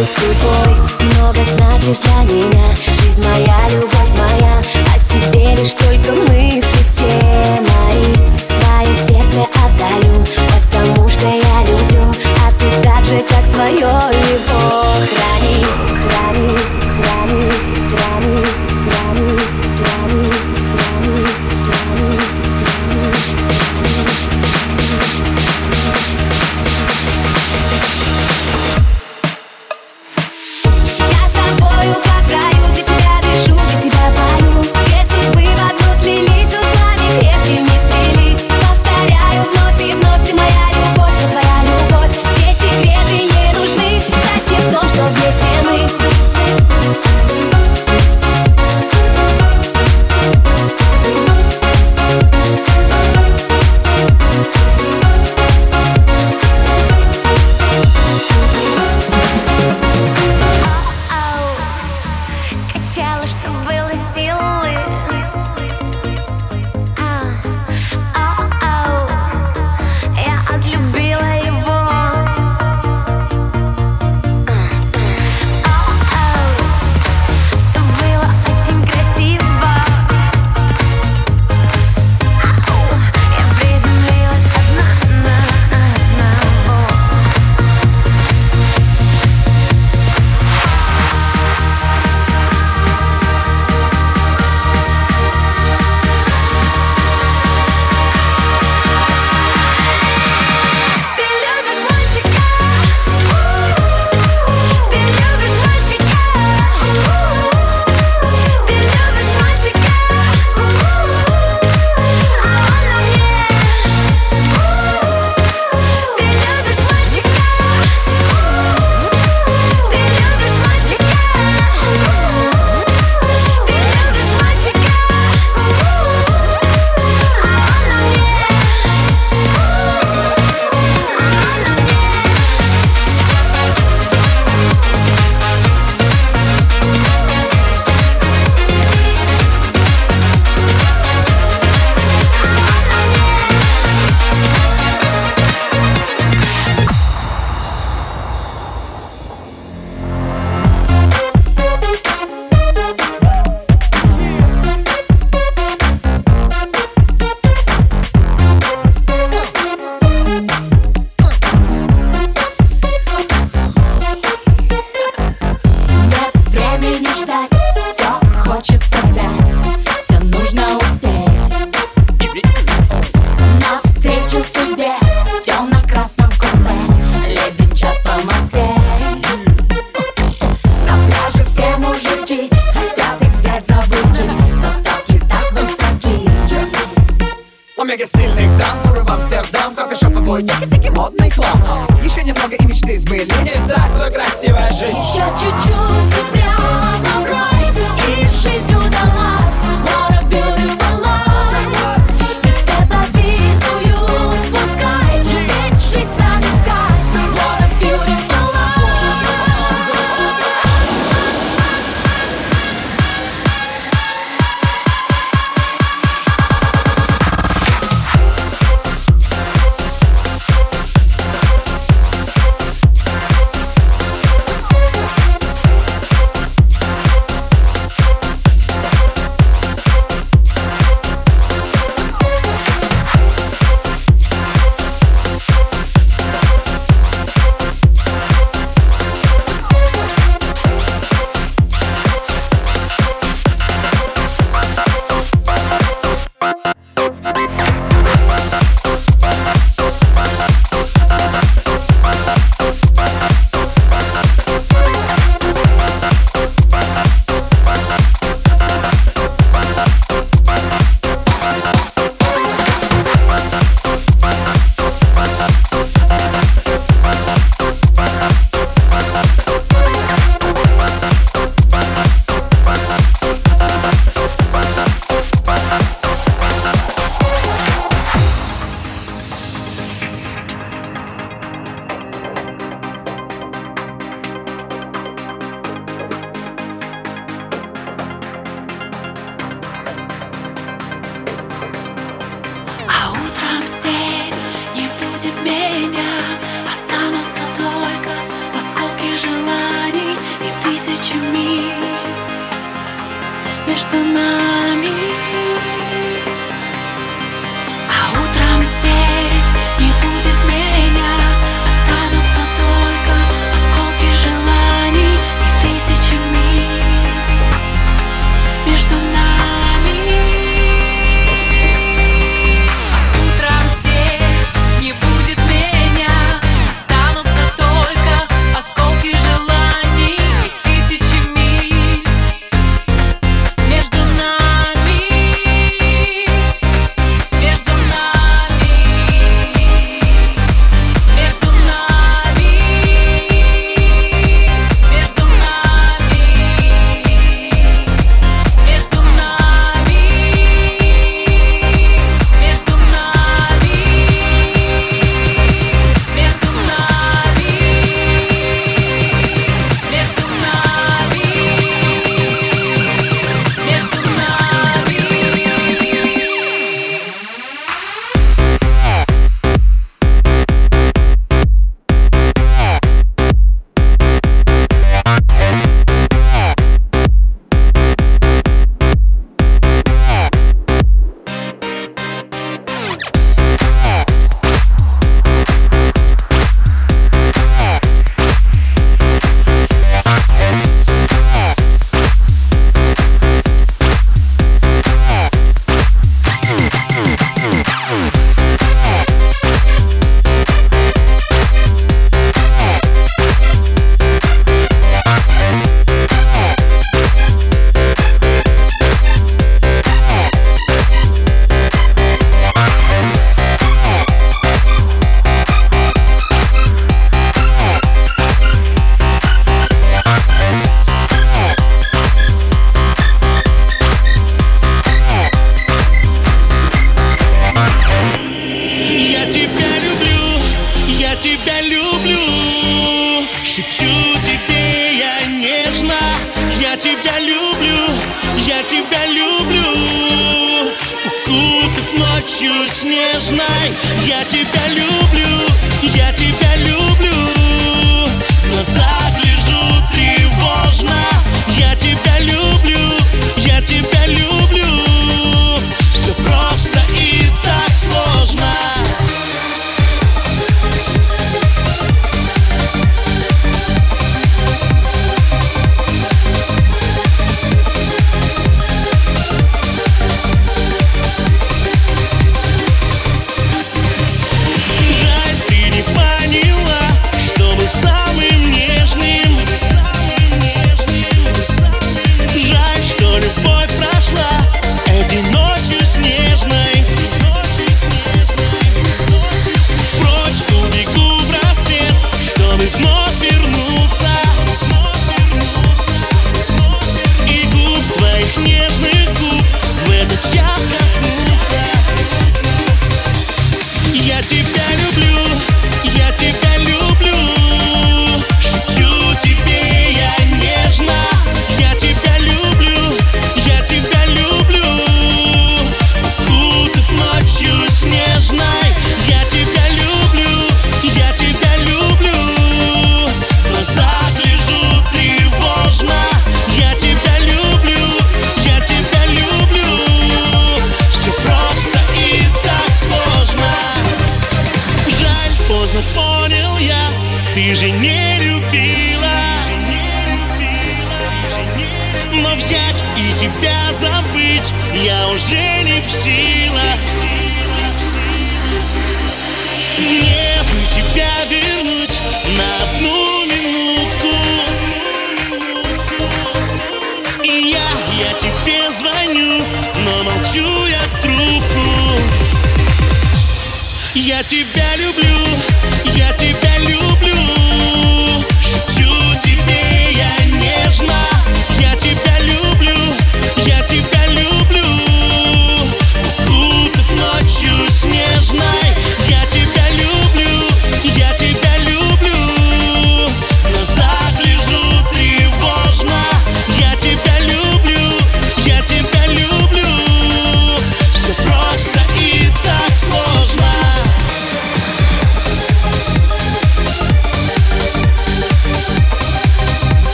тобой судьбой Много значишь для меня. Жизнь моя, любовь моя А тебе лишь только мысли все мои. Свое сердце отдаю Потому что я люблю. А ты так же, как свое.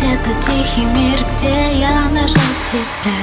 Где-то тихий мир, где я нашла тебя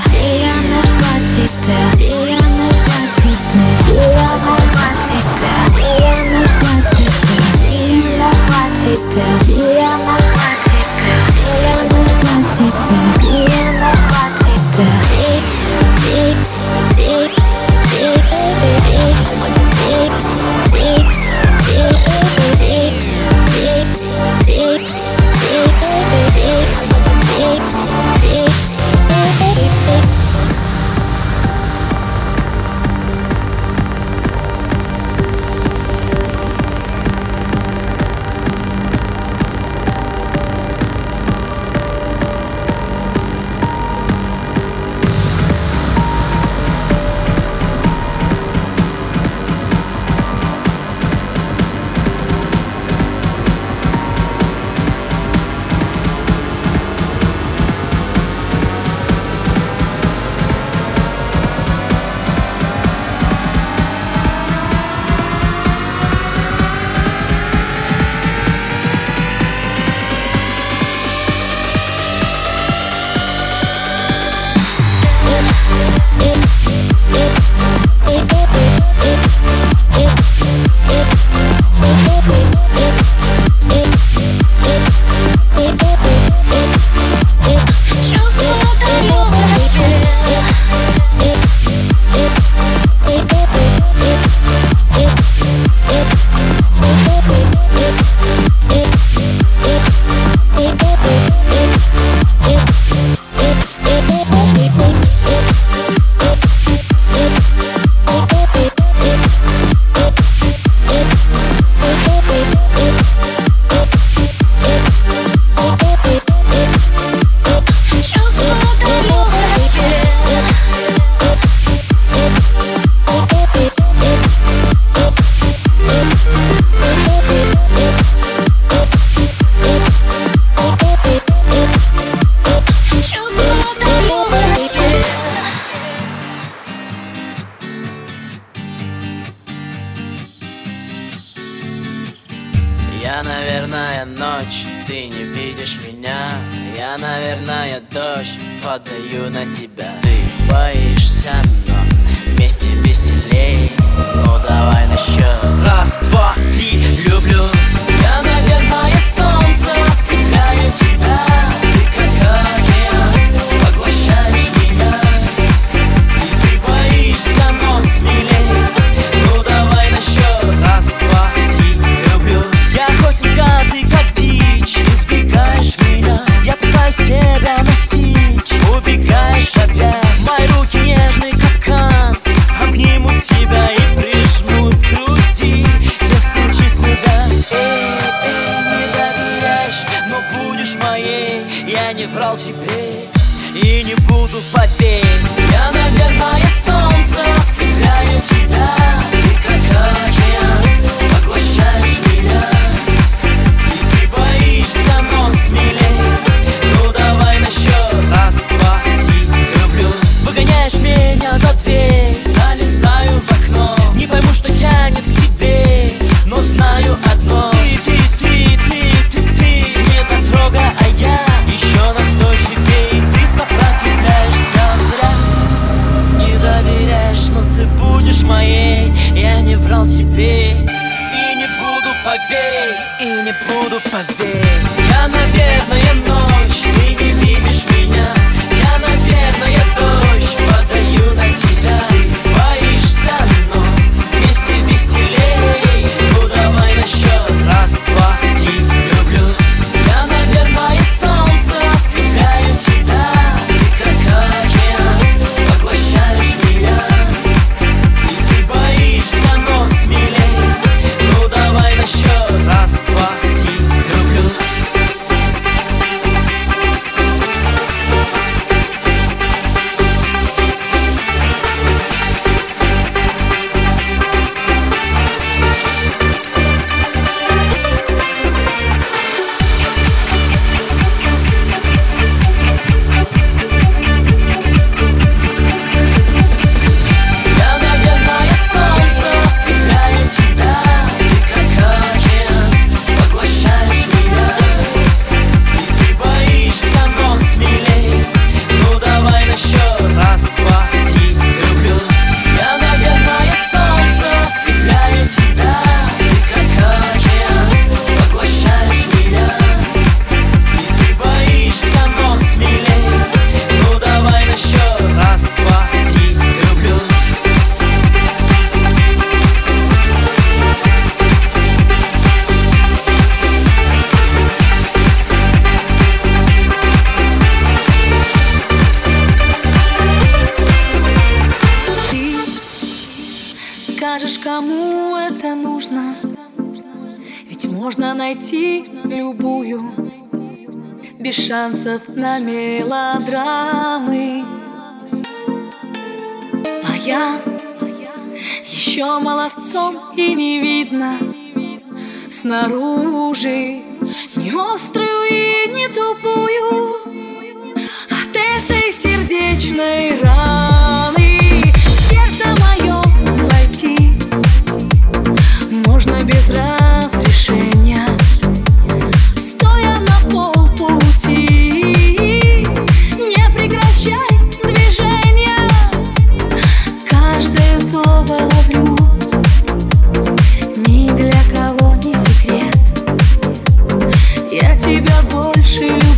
тебя больше люблю.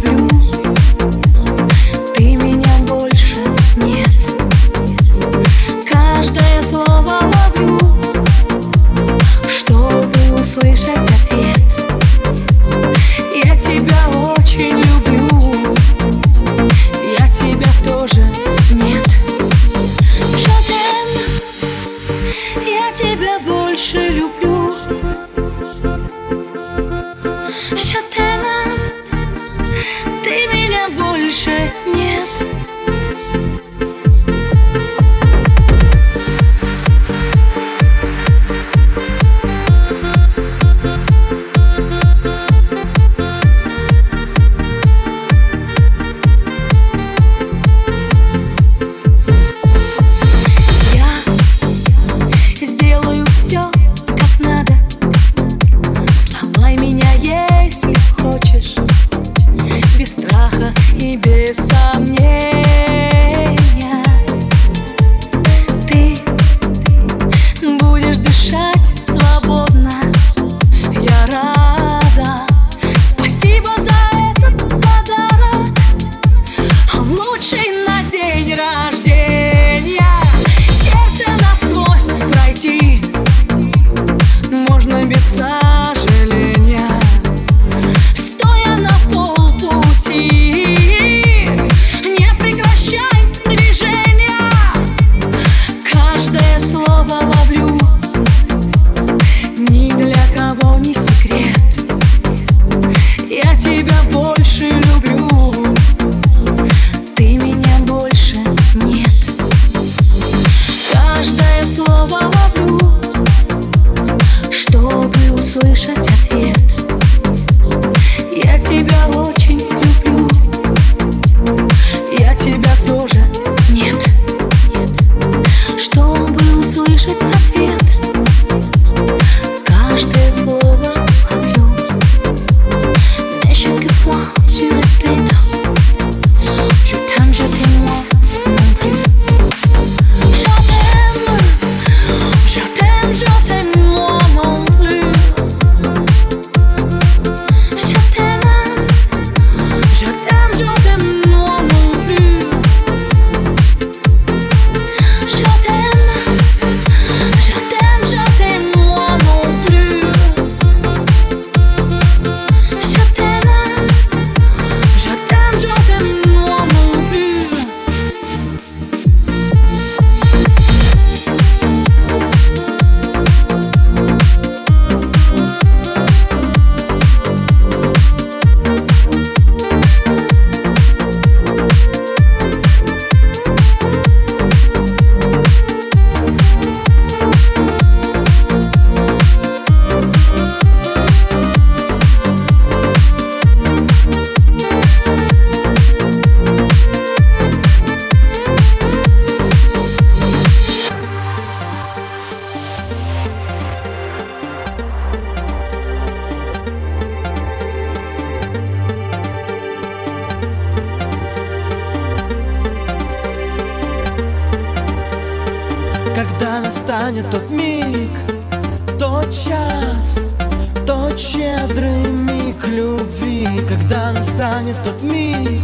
этот миг.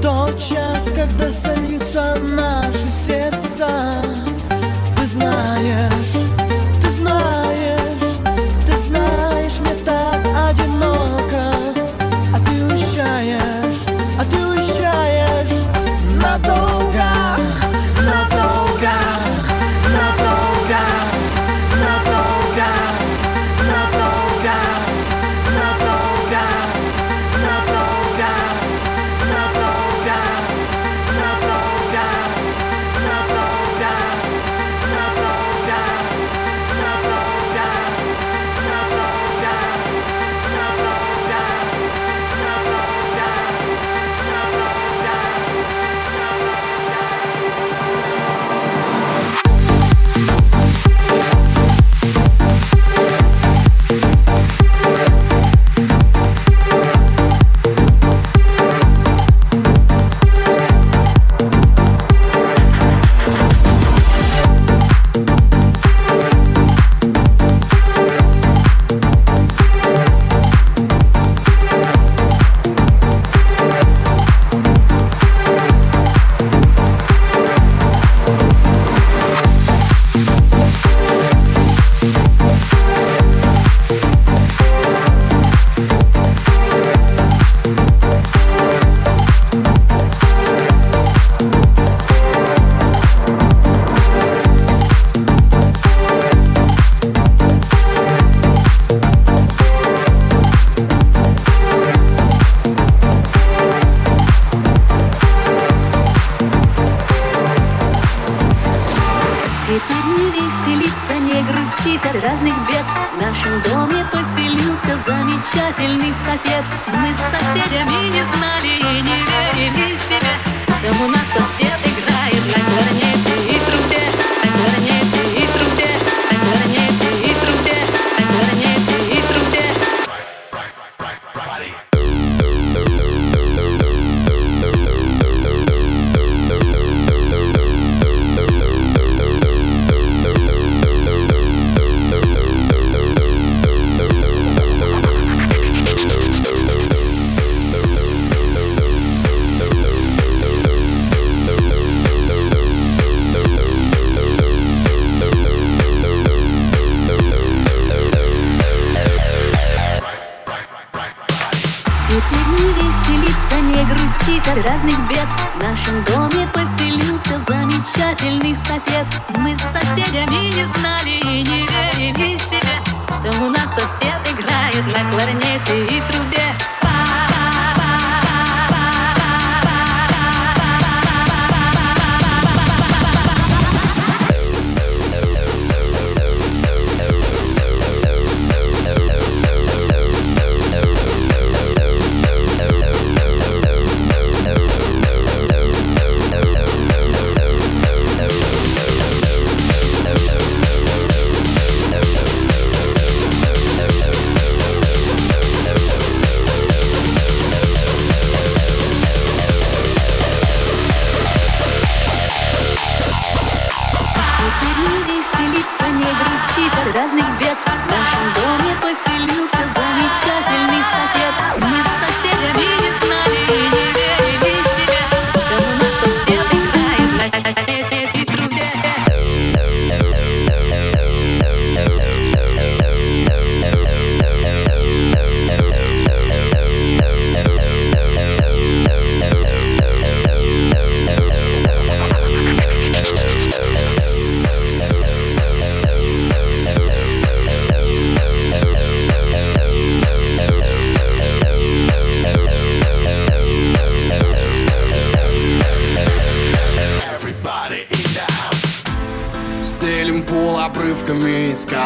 Тот час, когда сольются наши сердца. Ты знаешь, ты знаешь, ты знаешь, мне так грустить от разных бед. В нашем доме поселился замечательный сосед. Мы с соседями не знали и не верили себе Что у нас сосед играет на кларнете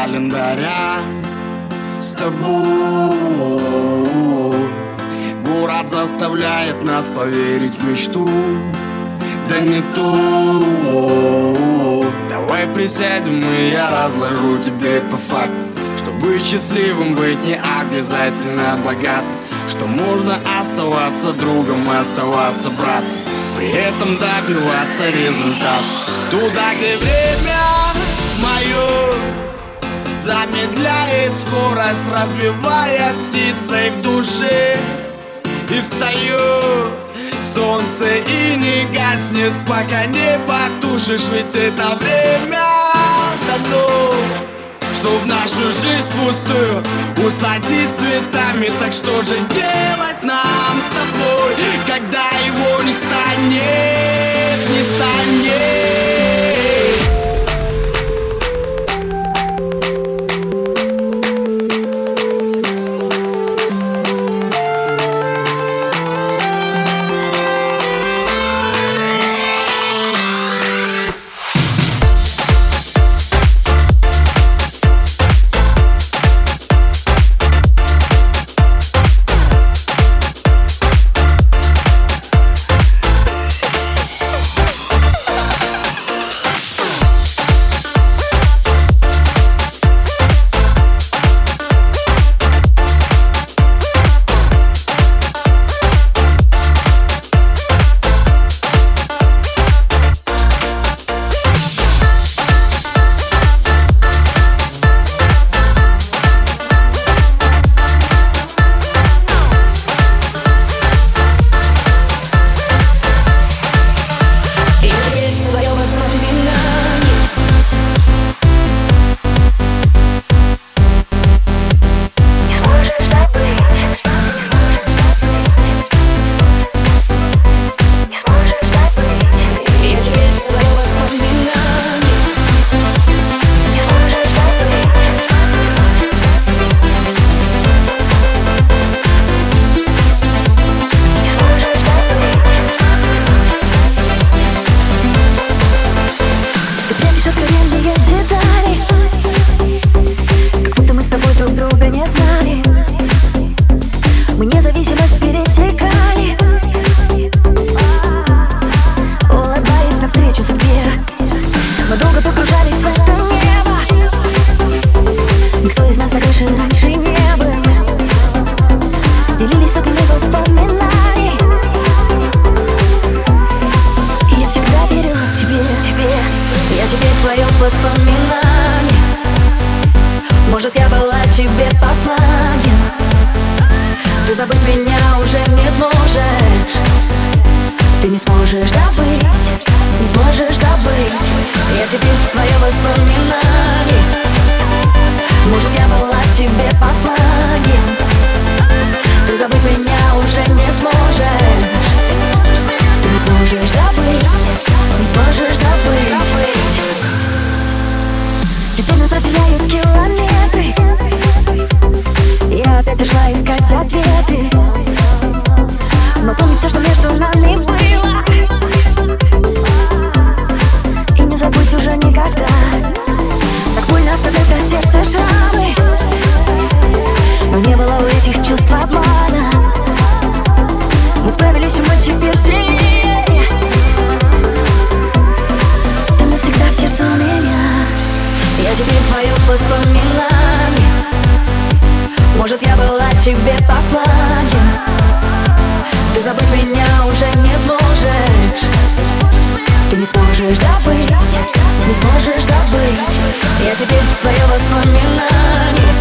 календаря. С тобой Город заставляет нас поверить в мечту. Да не ту. Давай присядем и я разложу тебе по факту. Чтобы счастливым быть не обязательно богатым Что можно оставаться другом и оставаться братом. При этом добиваться результата Туда, где время мое Замедляет скорость, разбивая птицей в душе. И встаю Солнце и не гаснет, пока не потушишь Ведь это время дано что в нашу жизнь пустую Усадить цветами. Так что же делать нам с тобой Когда его не станет, не станет не сможешь забыть. Я теперь твое воспоминание Может я была тебе посланием Ты забыть меня уже не сможешь. Ты не сможешь забыть, не сможешь забыть. Теперь нас разделяют километры. Я опять ушла искать ответы. Но помни все, что между нами было сердце шрамы. Но не было у этих чувств обмана. Мы справились, мы теперь сильнее. Ты навсегда в сердце у меня. Я теперь твое воспоминание. Может я была тебе посланием. Ты забыть меня уже не сможешь Ты не сможешь забыть Не сможешь забыть. Я теперь твое воспоминание.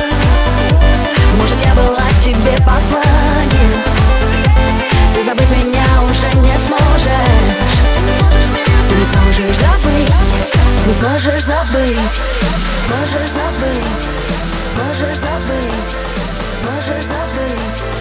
Может я была тебе посланием. Ты забыть меня уже не сможешь. Ты не сможешь забыть не сможешь забыть, можешь забыть, можешь забыть, можешь забыть,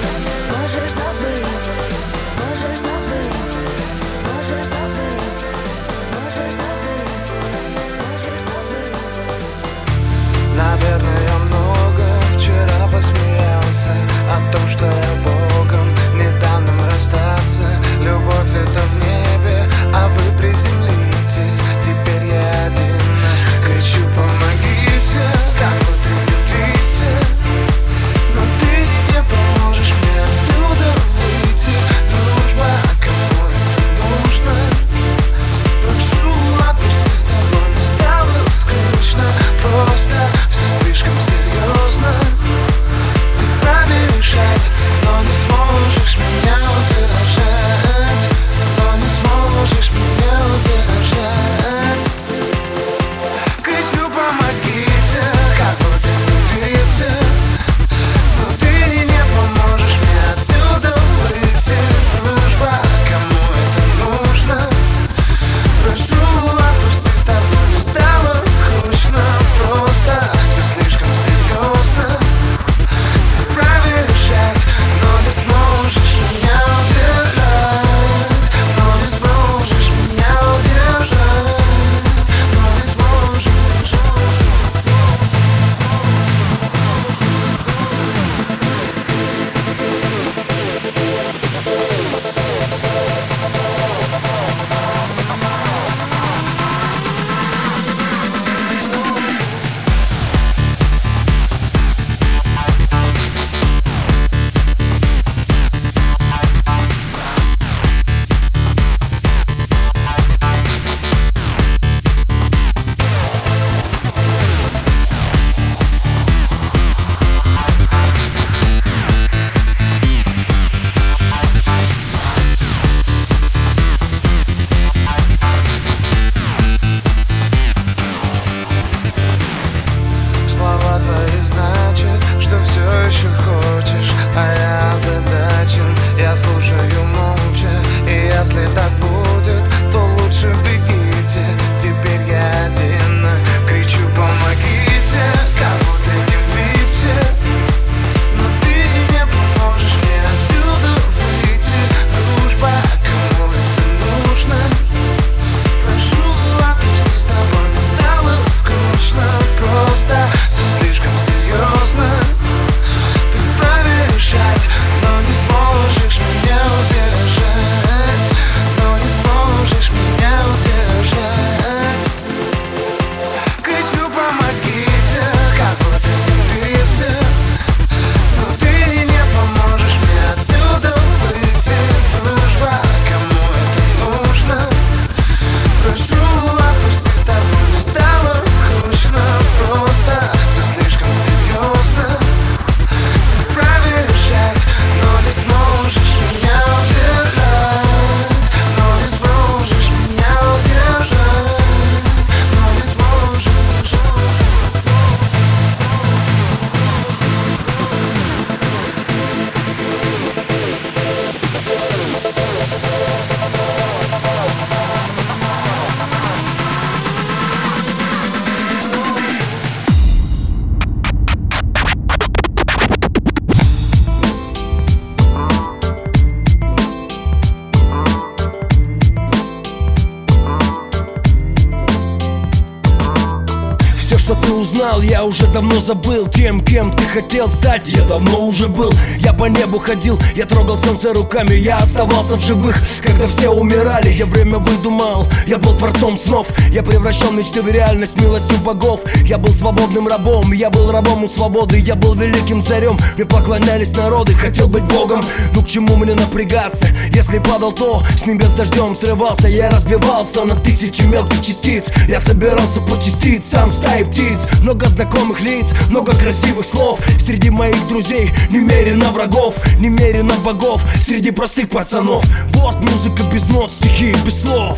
забыл Тем, кем хотел стать, я давно уже был. Я по небу ходил, я трогал солнце руками Я оставался в живых, когда все умирали Я время выдумал, я был творцом снов Я превращал мечты в реальность милостью богов. Я был свободным рабом, я был рабом у свободы. Я был великим царем, мне поклонялись народы Хотел быть богом, ну к чему мне напрягаться? Если падал, то с небес дождем срывался. Я разбивался на тысячи мелких частиц. Я собирался по частицам стаи птиц. Много знакомых лиц, много красивых слов Среди моих друзей немерено врагов Немерено богов. Среди простых пацанов. Вот музыка без нот, стихи без слов!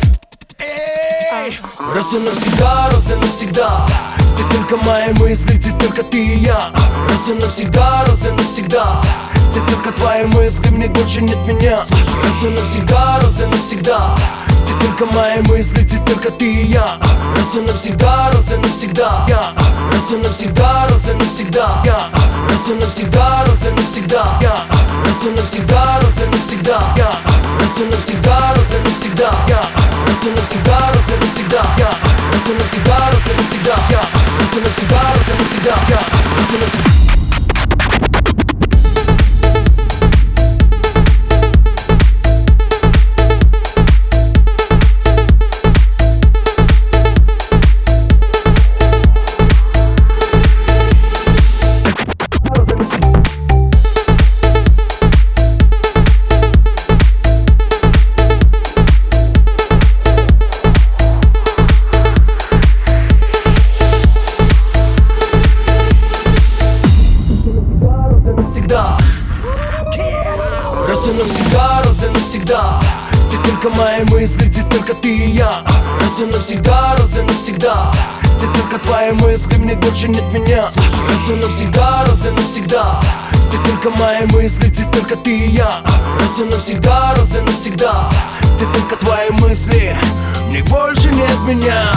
Раз и навсегда, раз и навсегда. Здесь только мои мысли, здесь только ты и я. Раз и навсегда, раз и навсегда. Здесь только твои мысли, мне больше нет меня. Раз и навсегда, раз и навсегда только мои мысли, здесь только ты и я Раз и навсегда, раз и навсегда я Раз и навсегда, раз и навсегда я Раз и навсегда, раз и навсегда я Раз и навсегда, раз и навсегда я Раз и навсегда, раз и навсегда я Раз и навсегда, раз и навсегда я Раз и навсегда, раз и навсегда я Раз и навсегда, раз и навсегда я Раз и навсегда навсегда, раз и навсегда. Здесь только твои мысли, мне больше нет меня. Раз и навсегда, раз и навсегда. Здесь только мои мысли, здесь только ты и я. Раз и навсегда, раз и навсегда. Здесь только твои мысли, мне больше нет меня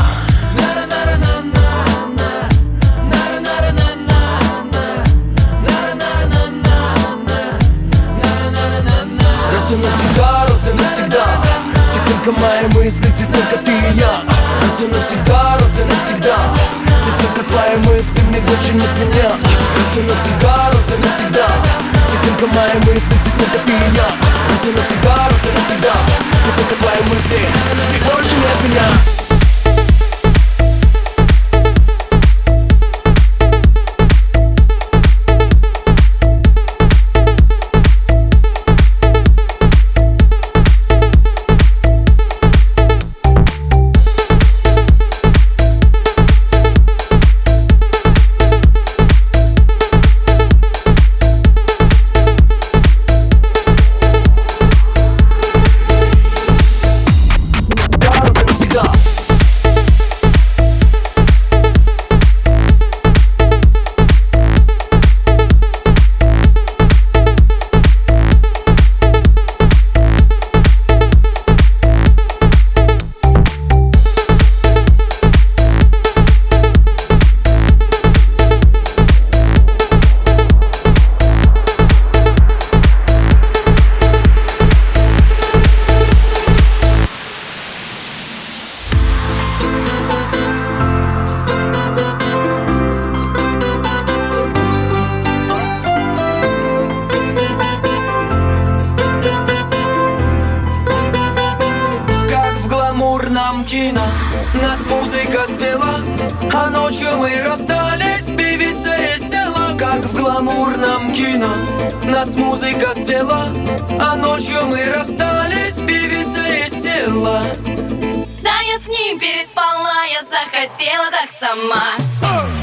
ночью мы расстались Певица и села. Да я с ним переспала, я захотела так сама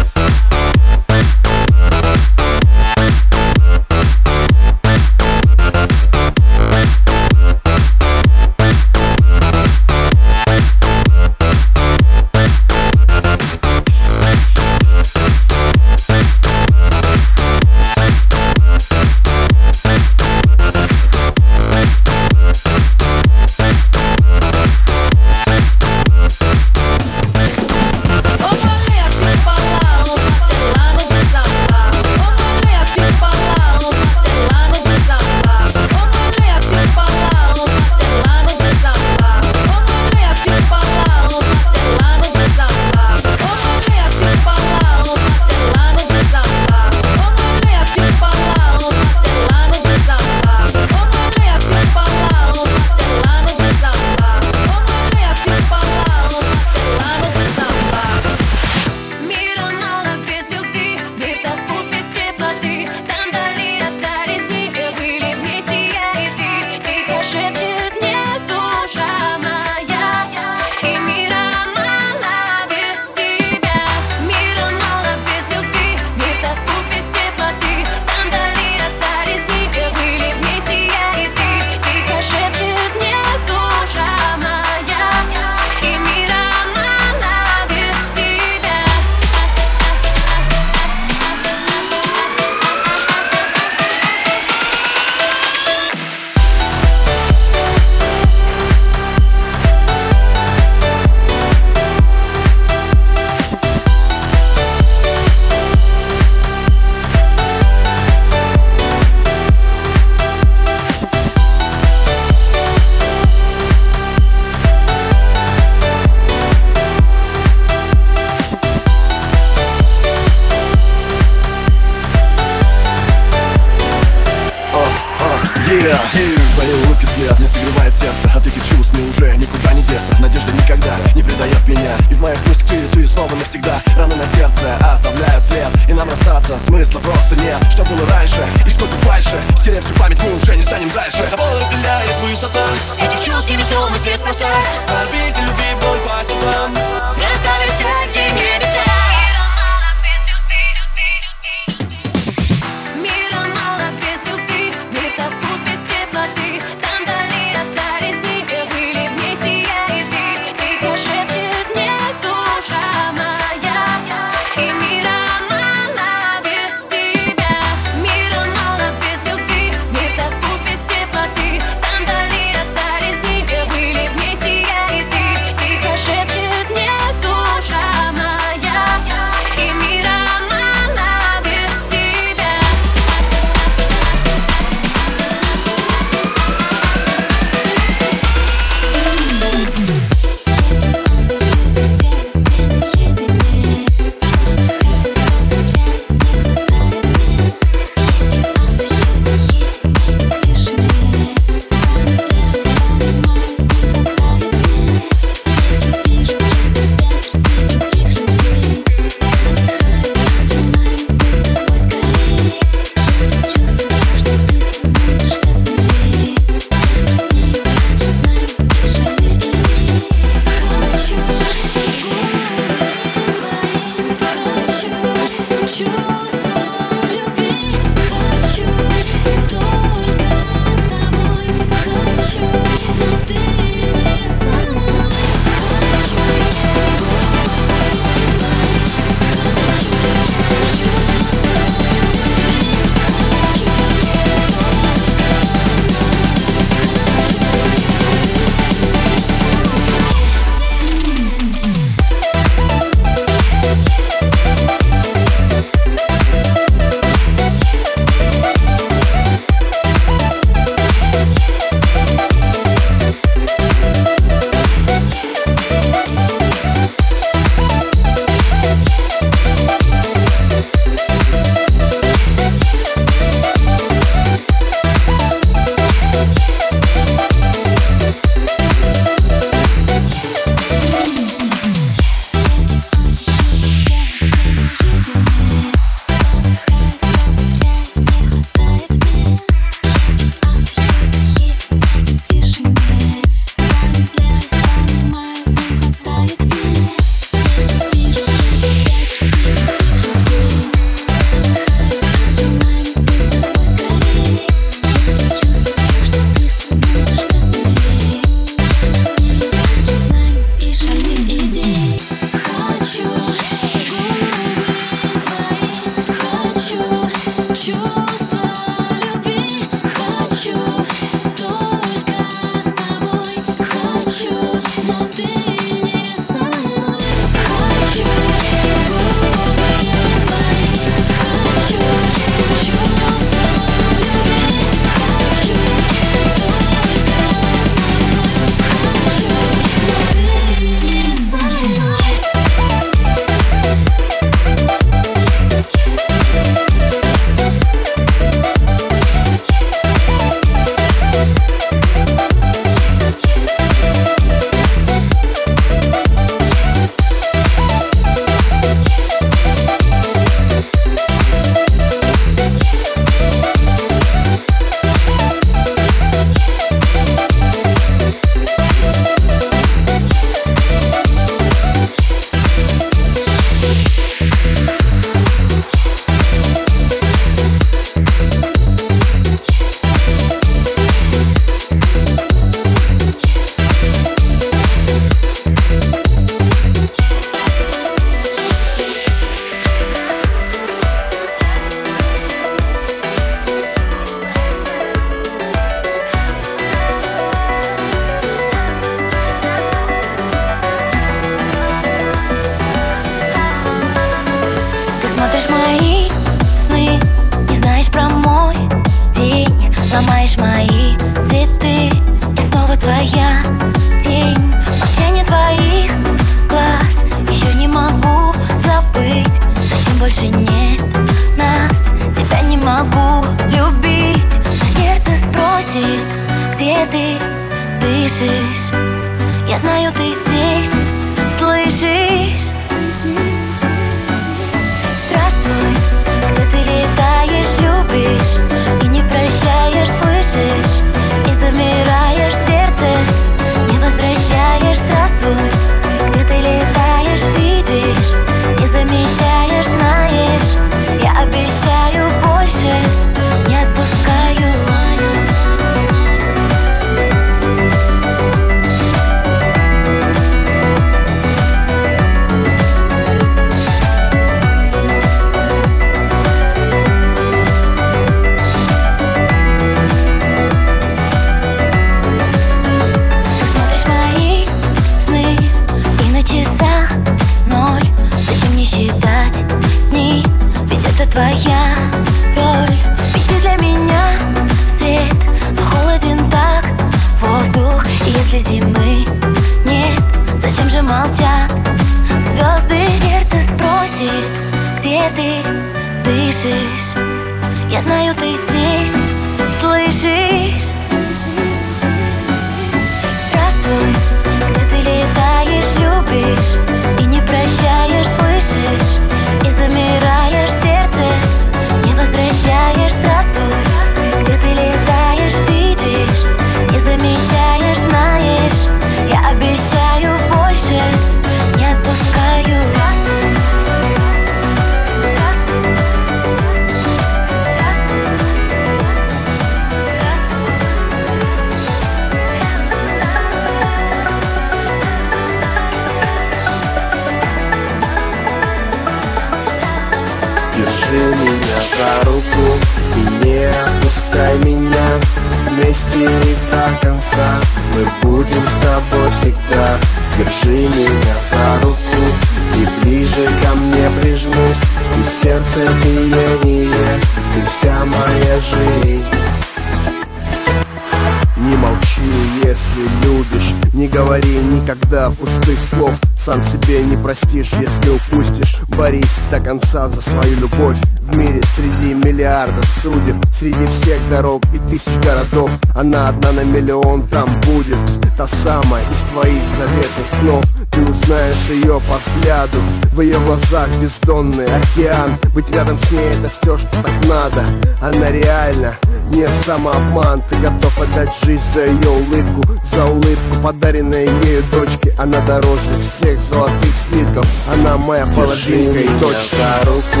Борись до конца за свою любовь. В мире среди миллиардов судеб Среди всех дорог и тысяч городов. Она одна на миллион там будет Та самая из твоих заветных снов. Ты узнаешь ее по взгляду В ее глазах бездонный океан. Быть рядом с ней это все, что так надо. Она реально не самообман Ты готов отдать жизнь за ее улыбку За улыбку, подаренной ею дочке. Она дороже всех золотых слитков. Она моя половинка и точка за руку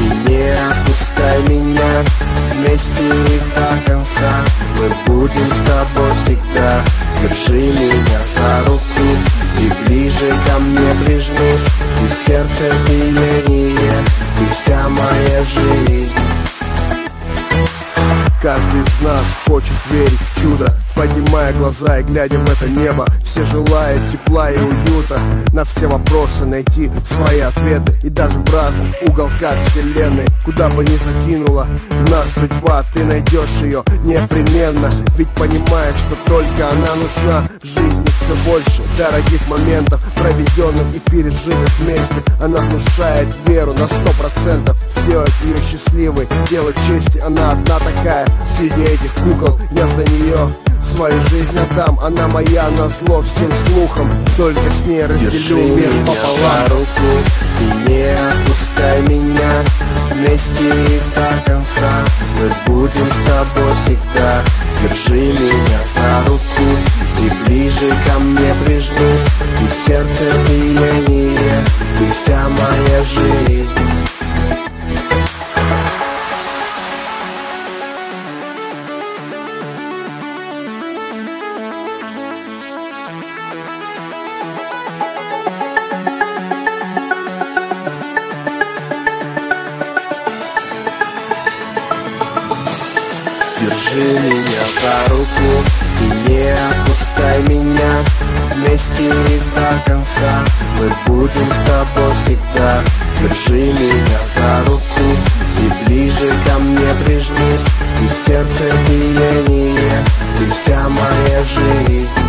и не отпускай меня Вместе до конца. Мы будем с тобой всегда. Держи меня за руку И ближе ко мне прижмись. И сердце биение Ты вся моя жизнь Каждый из нас хочет верить в чудо Поднимая глаза и глядя в это небо Все желают тепла и уюта. На все вопросы найти свои ответы. И даже в разных уголках вселенной Куда бы ни закинула нас судьба Ты найдешь ее непременно. Ведь понимаешь, что только она нужна. В жизни все больше дорогих моментов Проведенных и пережитых вместе. Она внушает веру на сто процентов. Сделать ее счастливой, делать чести Она одна такая. Среди этих кукол Я за нее Свою жизнь отдам, она моя на зло всем слухам. Только с ней разделю мир пополам. руку и не отпускай меня Вместе и до конца. Мы будем с тобой всегда. Держи меня за руку И ближе ко мне прижмись. И сердце биение Ты вся моя жизнь руку. И не отпускай меня Вместе и до конца. Мы будем с тобой всегда. Держи меня за руку и ближе ко мне прижмись. И сердце биение, ты вся моя жизнь